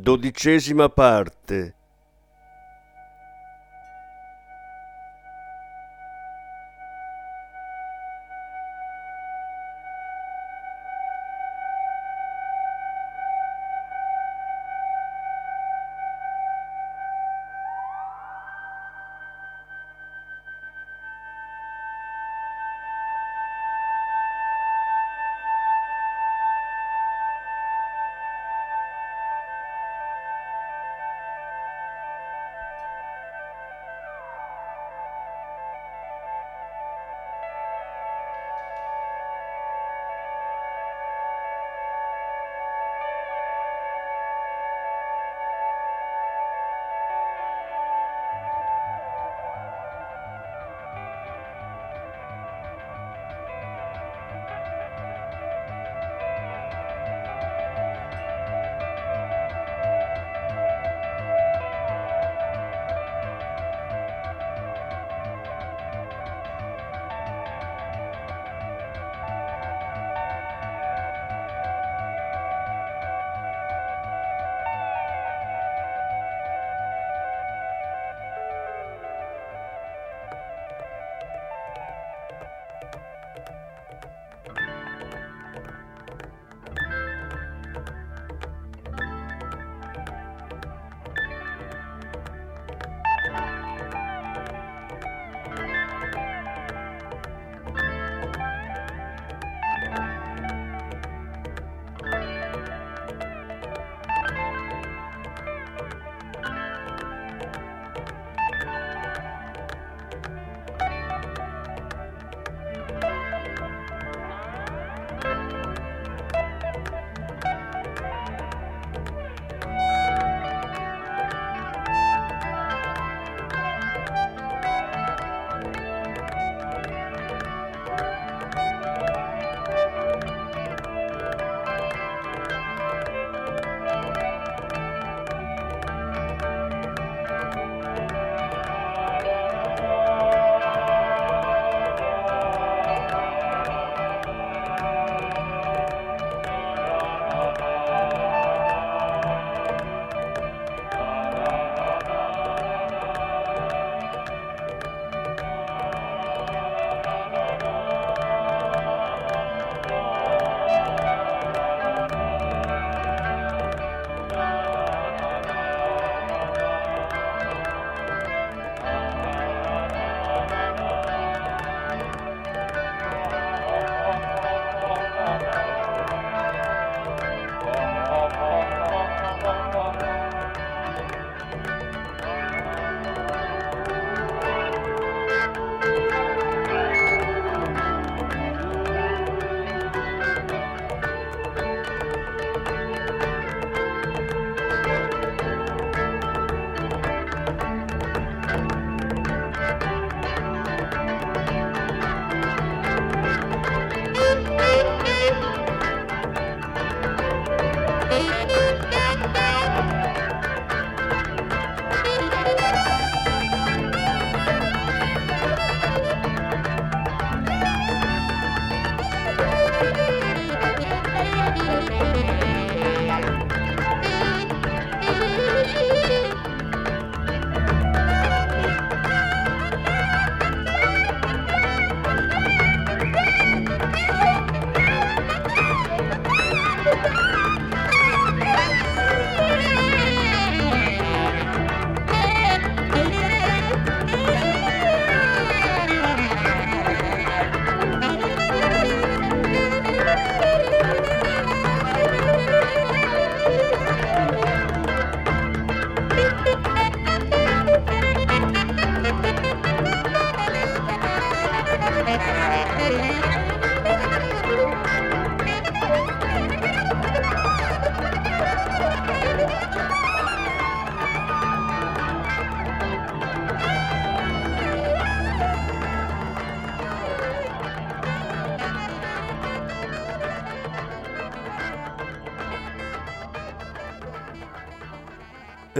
Dodicesima parte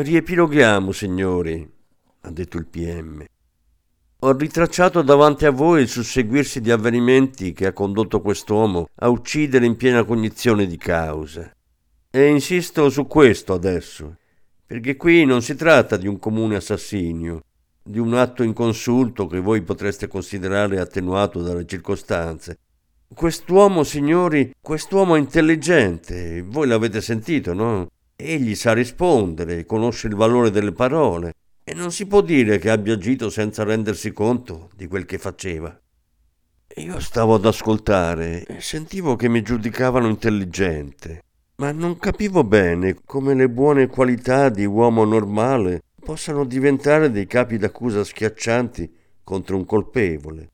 Riepiloghiamo, signori, ha detto il PM. Ho ritracciato davanti a voi il susseguirsi di avvenimenti che ha condotto quest'uomo a uccidere in piena cognizione di causa. E insisto su questo adesso, perché qui non si tratta di un comune assassinio, di un atto inconsulto che voi potreste considerare attenuato dalle circostanze. Quest'uomo, signori, quest'uomo intelligente, voi l'avete sentito, no? Egli sa rispondere, conosce il valore delle parole e non si può dire che abbia agito senza rendersi conto di quel che faceva. Io stavo ad ascoltare e sentivo che mi giudicavano intelligente, ma non capivo bene come le buone qualità di uomo normale possano diventare dei capi d'accusa schiaccianti contro un colpevole.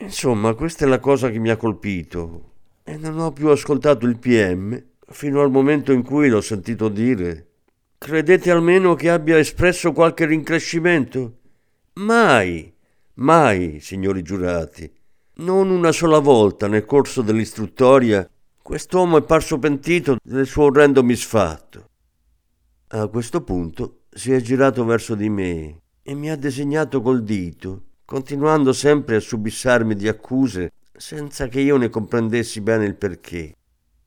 Insomma, questa è la cosa che mi ha colpito e non ho più ascoltato il PM fino al momento in cui l'ho sentito dire Credete almeno che abbia espresso qualche rincrescimento? Mai, mai, signori giurati. Non una sola volta nel corso dell'istruttoria quest'uomo è parso pentito del suo orrendo misfatto. A questo punto si è girato verso di me e mi ha disegnato col dito, continuando sempre a subissarmi di accuse senza che io ne comprendessi bene il perché.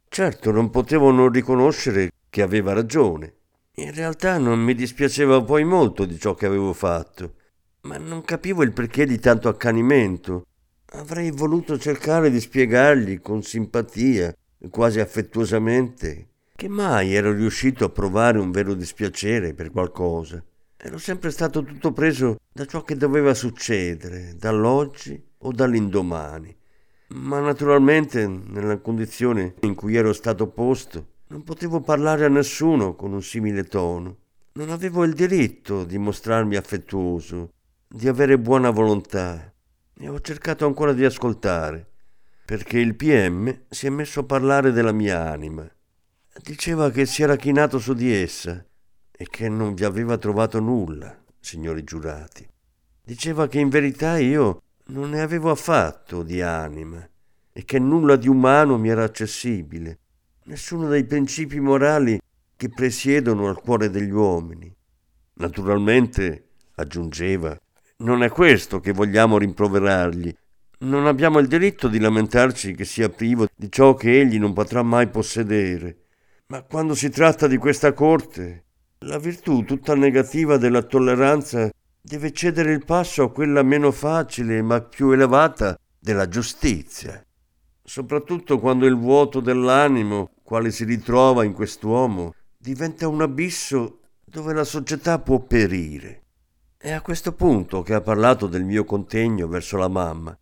Certo, non potevo non riconoscere che aveva ragione. In realtà non mi dispiaceva poi molto di ciò che avevo fatto, ma non capivo il perché di tanto accanimento. Avrei voluto cercare di spiegargli con simpatia, quasi affettuosamente, che mai ero riuscito a provare un vero dispiacere per qualcosa. Ero sempre stato tutto preso da ciò che doveva succedere, dall'oggi o dall'indomani. Ma naturalmente, nella condizione in cui ero stato posto, non potevo parlare a nessuno con un simile tono. Non avevo il diritto di mostrarmi affettuoso, di avere buona volontà. E ho cercato ancora di ascoltare, perché il PM si è messo a parlare della mia anima Diceva che si era chinato su di essa e che non vi aveva trovato nulla, signori giurati. Diceva che in verità io non ne avevo affatto di anima e che nulla di umano mi era accessibile, nessuno dei principi morali che presiedono al cuore degli uomini. Naturalmente, aggiungeva, non è questo che vogliamo rimproverargli. Non abbiamo il diritto di lamentarci che sia privo di ciò che egli non potrà mai possedere. Ma quando si tratta di questa corte, la virtù tutta negativa della tolleranza deve cedere il passo a quella meno facile ma più elevata della giustizia. Soprattutto quando il vuoto dell'animo, quale si ritrova in quest'uomo, diventa un abisso dove la società può perire. È a questo punto che ha parlato del mio contegno verso la mamma.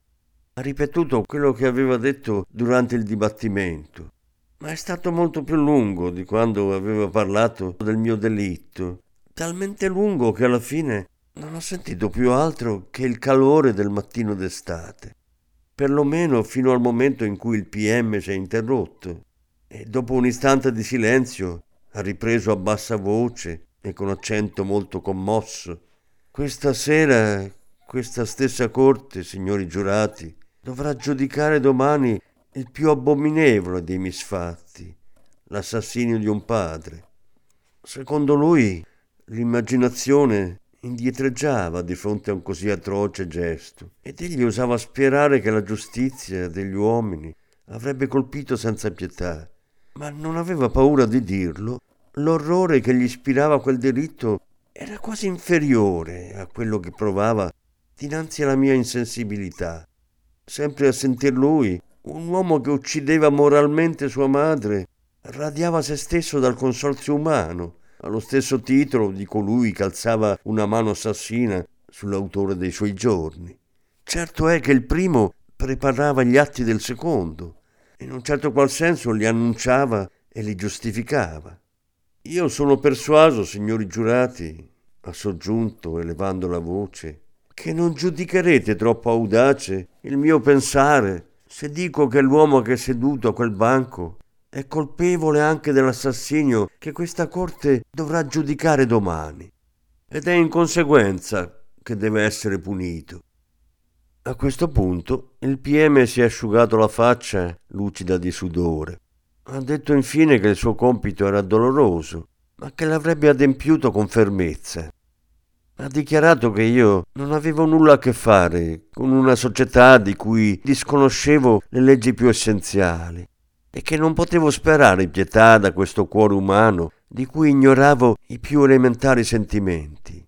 Ha ripetuto quello che aveva detto durante il dibattimento ma è stato molto più lungo di quando aveva parlato del mio delitto, talmente lungo che alla fine non ho sentito più altro che il calore del mattino d'estate, perlomeno fino al momento in cui il PM si è interrotto e dopo un istante di silenzio ha ripreso a bassa voce e con accento molto commosso. Questa sera questa stessa corte, signori giurati, dovrà giudicare domani il più abominevole dei misfatti, l'assassinio di un padre. Secondo lui l'immaginazione indietreggiava di fronte a un così atroce gesto ed egli osava sperare che la giustizia degli uomini avrebbe colpito senza pietà, ma non aveva paura di dirlo. L'orrore che gli ispirava quel delitto era quasi inferiore a quello che provava dinanzi alla mia insensibilità. Sempre a sentir lui un uomo che uccideva moralmente sua madre radiava se stesso dal consorzio umano, allo stesso titolo di colui che alzava una mano assassina sull'autore dei suoi giorni. Certo è che il primo preparava gli atti del secondo, in un certo qual senso li annunciava e li giustificava. Io sono persuaso, signori giurati, ha soggiunto elevando la voce, che non giudicherete troppo audace il mio pensare se dico che l'uomo che è seduto a quel banco è colpevole anche dell'assassinio che questa corte dovrà giudicare domani ed è in conseguenza che deve essere punito. A questo punto il PM si è asciugato la faccia lucida di sudore. Ha detto infine che il suo compito era doloroso ma che l'avrebbe adempiuto con fermezza. Ha dichiarato che io non avevo nulla a che fare con una società di cui disconoscevo le leggi più essenziali e che non potevo sperare pietà da questo cuore umano di cui ignoravo i più elementari sentimenti.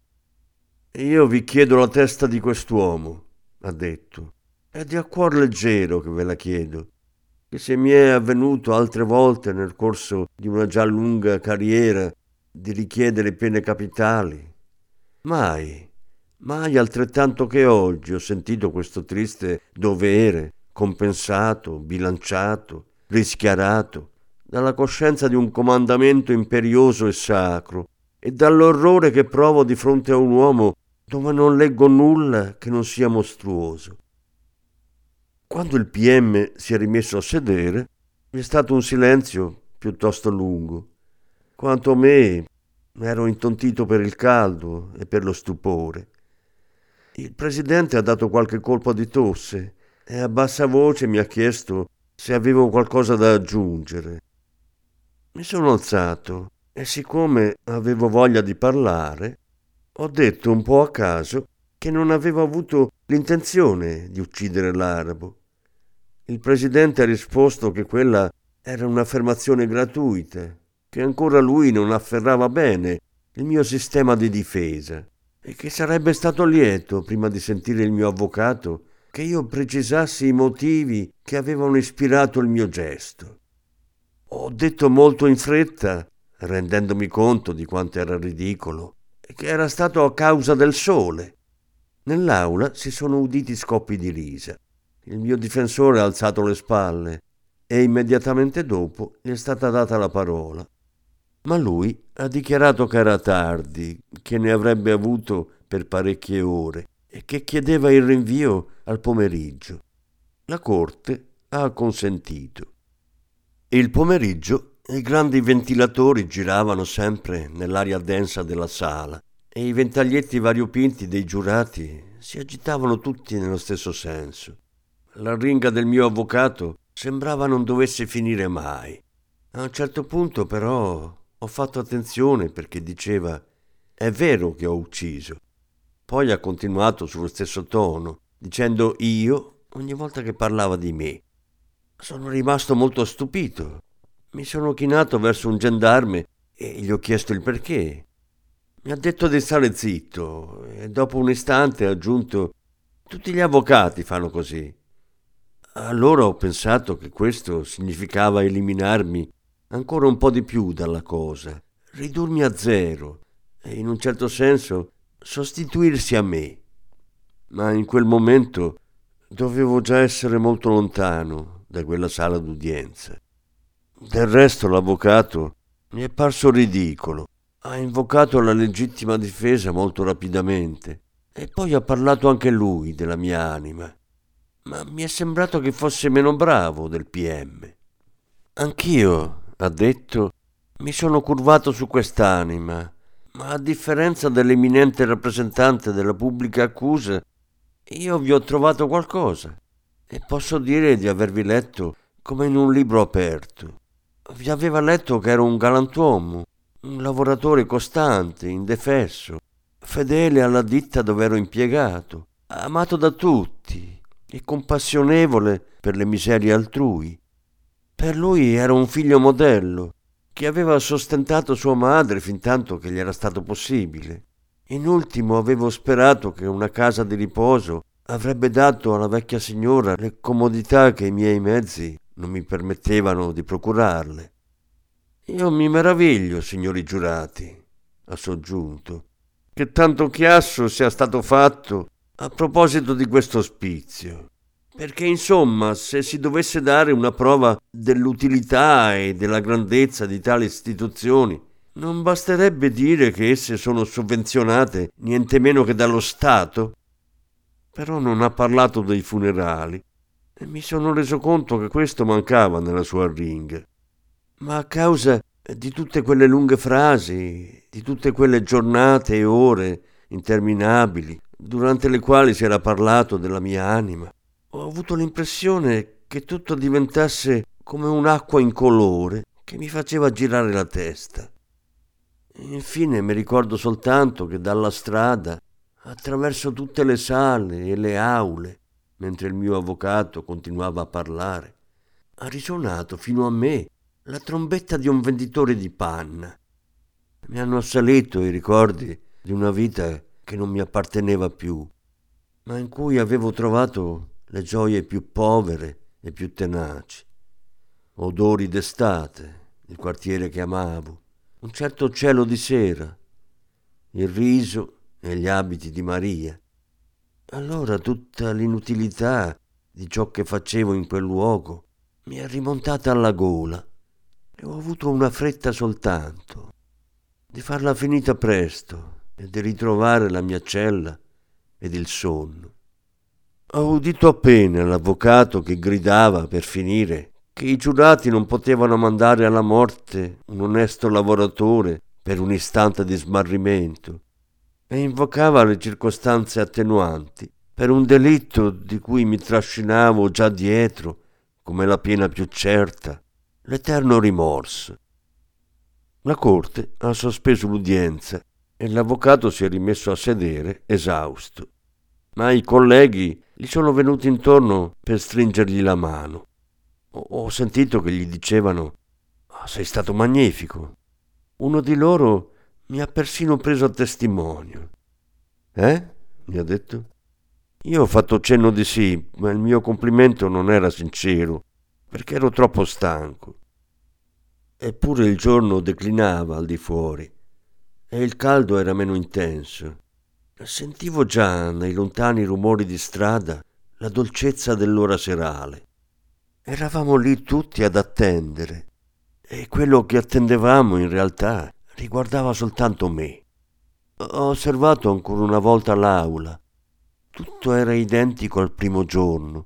Io vi chiedo la testa di quest'uomo, ha detto. È di a cuor leggero che ve la chiedo, che se mi è avvenuto altre volte nel corso di una già lunga carriera di richiedere pene capitali, mai, mai altrettanto che oggi ho sentito questo triste dovere, compensato, bilanciato, rischiarato, dalla coscienza di un comandamento imperioso e sacro, e dall'orrore che provo di fronte a un uomo dove non leggo nulla che non sia mostruoso. Quando il PM si è rimesso a sedere, vi è stato un silenzio piuttosto lungo. Quanto a me, ero intontito per il caldo e per lo stupore. Il presidente ha dato qualche colpo di tosse e a bassa voce mi ha chiesto se avevo qualcosa da aggiungere. Mi sono alzato e siccome avevo voglia di parlare, ho detto un po' a caso che non avevo avuto l'intenzione di uccidere l'arabo. Il presidente ha risposto che quella era un'affermazione gratuita, che ancora lui non afferrava bene il mio sistema di difesa e che sarebbe stato lieto, prima di sentire il mio avvocato, che io precisassi i motivi che avevano ispirato il mio gesto. Ho detto molto in fretta, rendendomi conto di quanto era ridicolo, che era stato a causa del sole. Nell'aula si sono uditi scoppi di risa. Il mio difensore ha alzato le spalle e immediatamente dopo gli è stata data la parola. Ma lui ha dichiarato che era tardi, che ne avrebbe avuto per parecchie ore e che chiedeva il rinvio al pomeriggio. La corte ha consentito. Il pomeriggio i grandi ventilatori giravano sempre nell'aria densa della sala e i ventaglietti variopinti dei giurati si agitavano tutti nello stesso senso. La ringa del mio avvocato sembrava non dovesse finire mai. A un certo punto però ho fatto attenzione perché diceva è vero che ho ucciso. Poi ha continuato sullo stesso tono, dicendo io ogni volta che parlava di me. Sono rimasto molto stupito. Mi sono chinato verso un gendarme e gli ho chiesto il perché. Mi ha detto di stare zitto e dopo un istante ha aggiunto tutti gli avvocati fanno così. Allora ho pensato che questo significava eliminarmi ancora un po' di più dalla cosa, ridurmi a zero e in un certo senso sostituirsi a me. Ma in quel momento dovevo già essere molto lontano da quella sala d'udienza. Del resto l'avvocato mi è parso ridicolo. Ha invocato la legittima difesa molto rapidamente e poi ha parlato anche lui della mia anima. Ma mi è sembrato che fosse meno bravo del PM. Anch'io, ha detto, mi sono curvato su quest'anima, ma a differenza dell'eminente rappresentante della pubblica accusa, io vi ho trovato qualcosa e posso dire di avervi letto come in un libro aperto. Vi aveva letto che ero un galantuomo, un lavoratore costante, indefesso, fedele alla ditta dove ero impiegato, amato da tutti e compassionevole per le miserie altrui. Per lui ero un figlio modello che aveva sostentato sua madre fin tanto che gli era stato possibile. In ultimo avevo sperato che una casa di riposo avrebbe dato alla vecchia signora le comodità che i miei mezzi non mi permettevano di procurarle. Io mi meraviglio, signori giurati, ha soggiunto, che tanto chiasso sia stato fatto a proposito di questo ospizio. Perché insomma, se si dovesse dare una prova dell'utilità e della grandezza di tali istituzioni, non basterebbe dire che esse sono sovvenzionate niente meno che dallo Stato però non ha parlato dei funerali e mi sono reso conto che questo mancava nella sua ring. Ma a causa di tutte quelle lunghe frasi, di tutte quelle giornate e ore interminabili, durante le quali si era parlato della mia anima, ho avuto l'impressione che tutto diventasse come un'acqua incolore che mi faceva girare la testa. Infine mi ricordo soltanto che dalla strada, attraverso tutte le sale e le aule, mentre il mio avvocato continuava a parlare, ha risuonato fino a me la trombetta di un venditore di panna. Mi hanno assalito i ricordi di una vita che non mi apparteneva più, ma in cui avevo trovato le gioie più povere e più tenaci. Odori d'estate, il quartiere che amavo, un certo cielo di sera, il riso e gli abiti di Maria. Allora tutta l'inutilità di ciò che facevo in quel luogo mi è rimontata alla gola e ho avuto una fretta soltanto di farla finita presto e di ritrovare la mia cella ed il sonno. Ho udito appena l'avvocato che gridava per finire che i giurati non potevano mandare alla morte un onesto lavoratore per un istante di smarrimento e invocava le circostanze attenuanti per un delitto di cui mi trascinavo già dietro, come la pena più certa, l'eterno rimorso. La corte ha sospeso l'udienza e l'avvocato si è rimesso a sedere, esausto. Ma i colleghi gli sono venuti intorno per stringergli la mano. Ho sentito che gli dicevano oh, sei stato magnifico. Uno di loro mi ha persino preso a testimonio. Eh? mi ha detto. Io ho fatto cenno di sì, ma il mio complimento non era sincero, perché ero troppo stanco. Eppure il giorno declinava al di fuori e il caldo era meno intenso. Sentivo già nei lontani rumori di strada la dolcezza dell'ora serale. Eravamo lì tutti ad attendere e quello che attendevamo in realtà riguardava soltanto me. Ho osservato ancora una volta l'aula. Tutto era identico al primo giorno.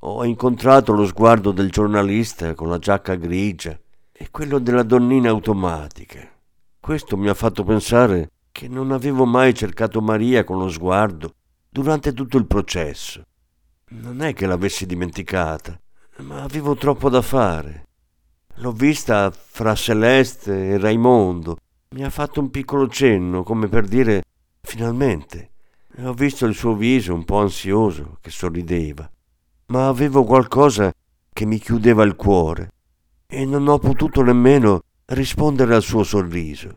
Ho incontrato lo sguardo del giornalista con la giacca grigia e quello della donnina automatica. Questo mi ha fatto pensare che non avevo mai cercato Maria con lo sguardo durante tutto il processo. Non è che l'avessi dimenticata, ma avevo troppo da fare. L'ho vista fra Celeste e Raimondo. Mi ha fatto un piccolo cenno, come per dire finalmente. E ho visto il suo viso un po' ansioso, che sorrideva. Ma avevo qualcosa che mi chiudeva il cuore e non ho potuto nemmeno rispondere al suo sorriso.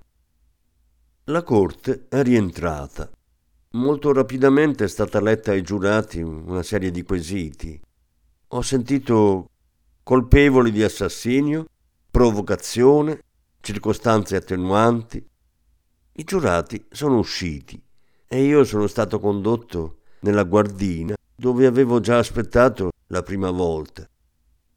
La corte è rientrata. Molto rapidamente è stata letta ai giurati una serie di quesiti. Ho sentito colpevoli di assassinio, provocazione, circostanze attenuanti. I giurati sono usciti e io sono stato condotto nella guardina dove avevo già aspettato la prima volta.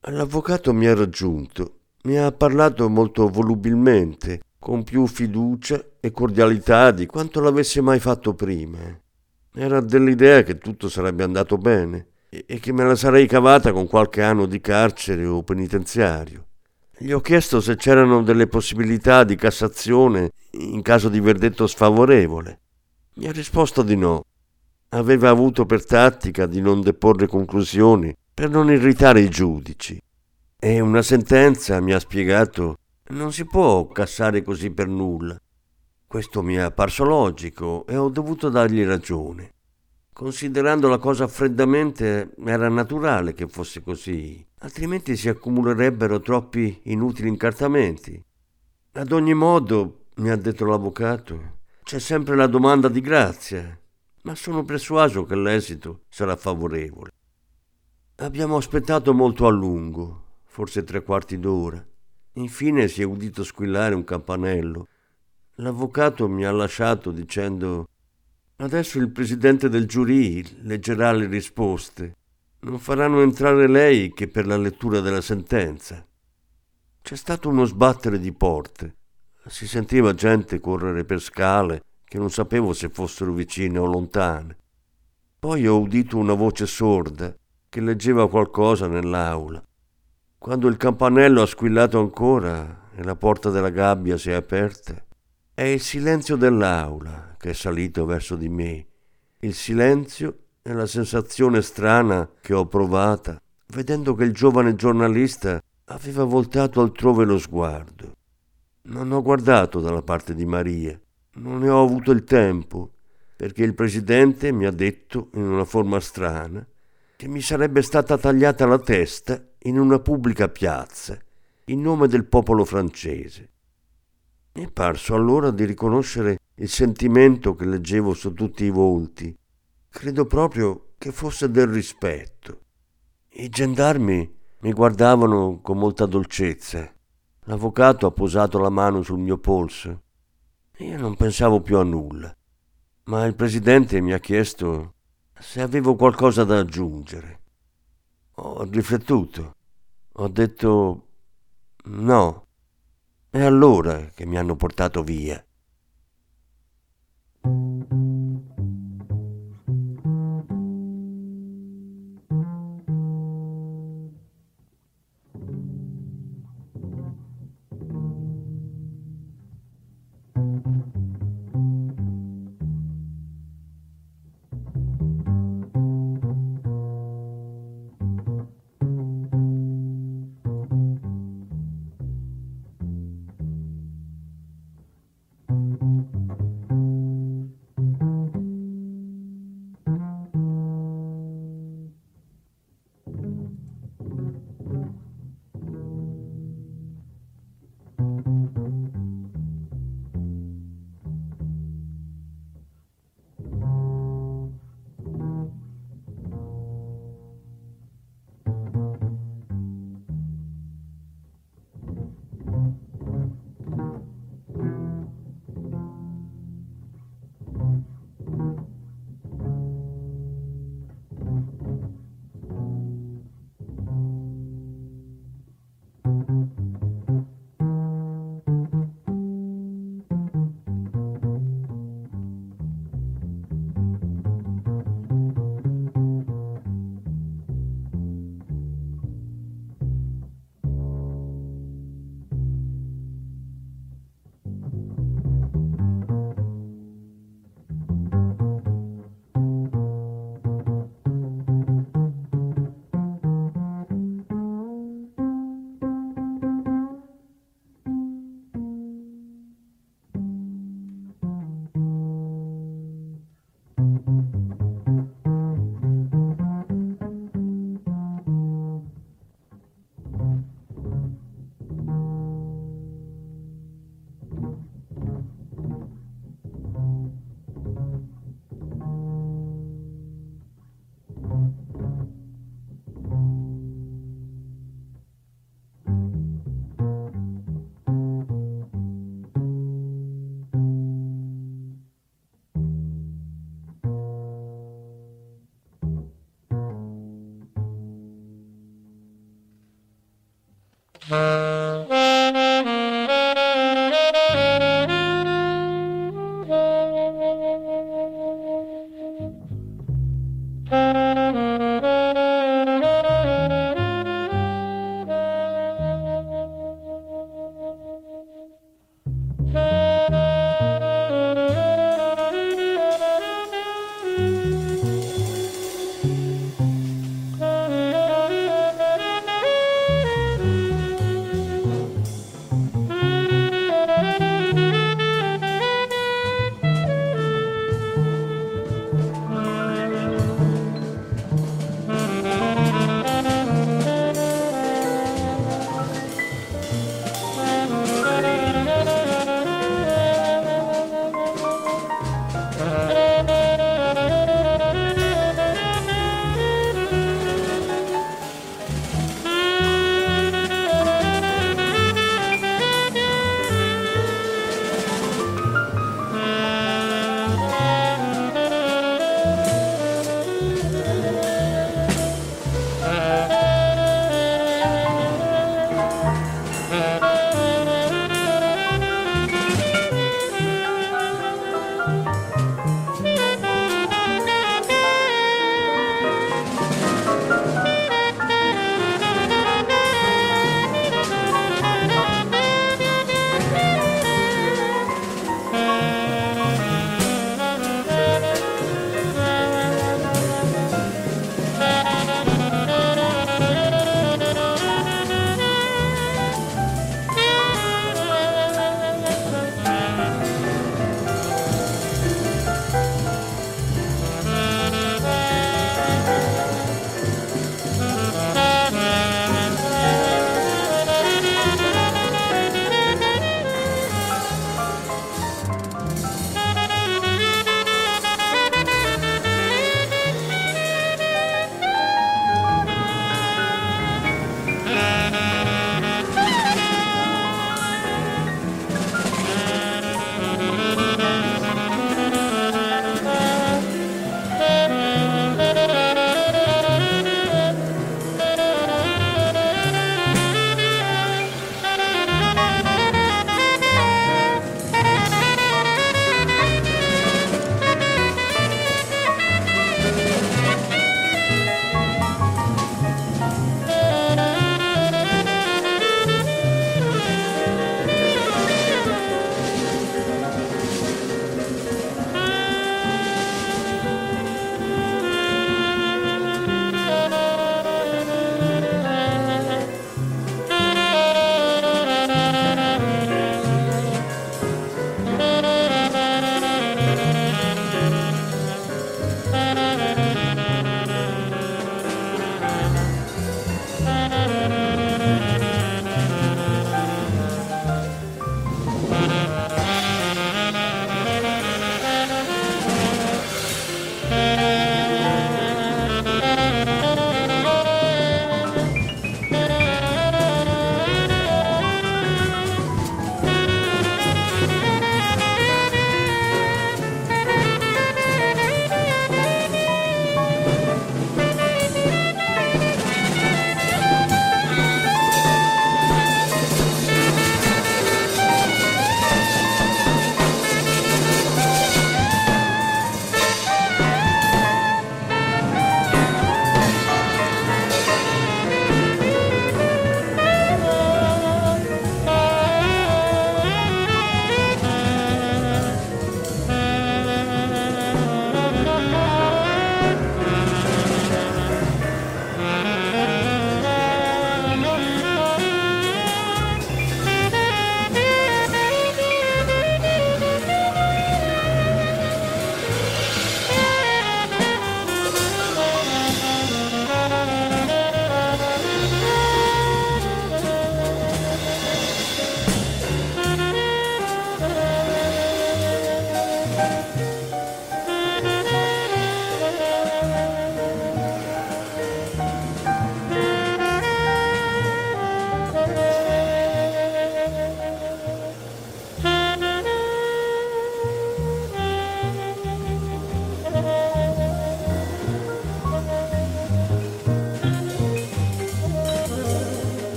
L'avvocato mi ha raggiunto mi ha parlato molto volubilmente, con più fiducia e cordialità di quanto l'avesse mai fatto prima. Era dell'idea che tutto sarebbe andato bene e che me la sarei cavata con qualche anno di carcere o penitenziario. Gli ho chiesto se c'erano delle possibilità di Cassazione in caso di verdetto sfavorevole. Mi ha risposto di no. Aveva avuto per tattica di non deporre conclusioni per non irritare i giudici. E una sentenza, mi ha spiegato, non si può cassare così per nulla. Questo mi è apparso logico e ho dovuto dargli ragione. Considerando la cosa freddamente, era naturale che fosse così, altrimenti si accumulerebbero troppi inutili incartamenti. Ad ogni modo, mi ha detto l'avvocato, c'è sempre la domanda di grazia, ma sono persuaso che l'esito sarà favorevole. Abbiamo aspettato molto a lungo forse tre quarti d'ora. Infine si è udito squillare un campanello. L'avvocato mi ha lasciato dicendo Adesso il presidente del giurì leggerà le risposte. Non faranno entrare lei che per la lettura della sentenza. C'è stato uno sbattere di porte. Si sentiva gente correre per scale che non sapevo se fossero vicine o lontane. Poi ho udito una voce sorda che leggeva qualcosa nell'aula. Quando il campanello ha squillato ancora e la porta della gabbia si è aperta, è il silenzio dell'aula che è salito verso di me. Il silenzio e la sensazione strana che ho provata vedendo che il giovane giornalista aveva voltato altrove lo sguardo. Non ho guardato dalla parte di Maria, non ne ho avuto il tempo, perché il presidente mi ha detto in una forma strana che mi sarebbe stata tagliata la testa in una pubblica piazza in nome del popolo francese. Mi è parso allora di riconoscere il sentimento che leggevo su tutti i volti. Credo proprio che fosse del rispetto. I gendarmi mi guardavano con molta dolcezza. L'avvocato ha posato la mano sul mio polso. Io non pensavo più a nulla, ma il presidente mi ha chiesto se avevo qualcosa da aggiungere. Ho riflettuto. Ho detto no. È allora che mi hanno portato via.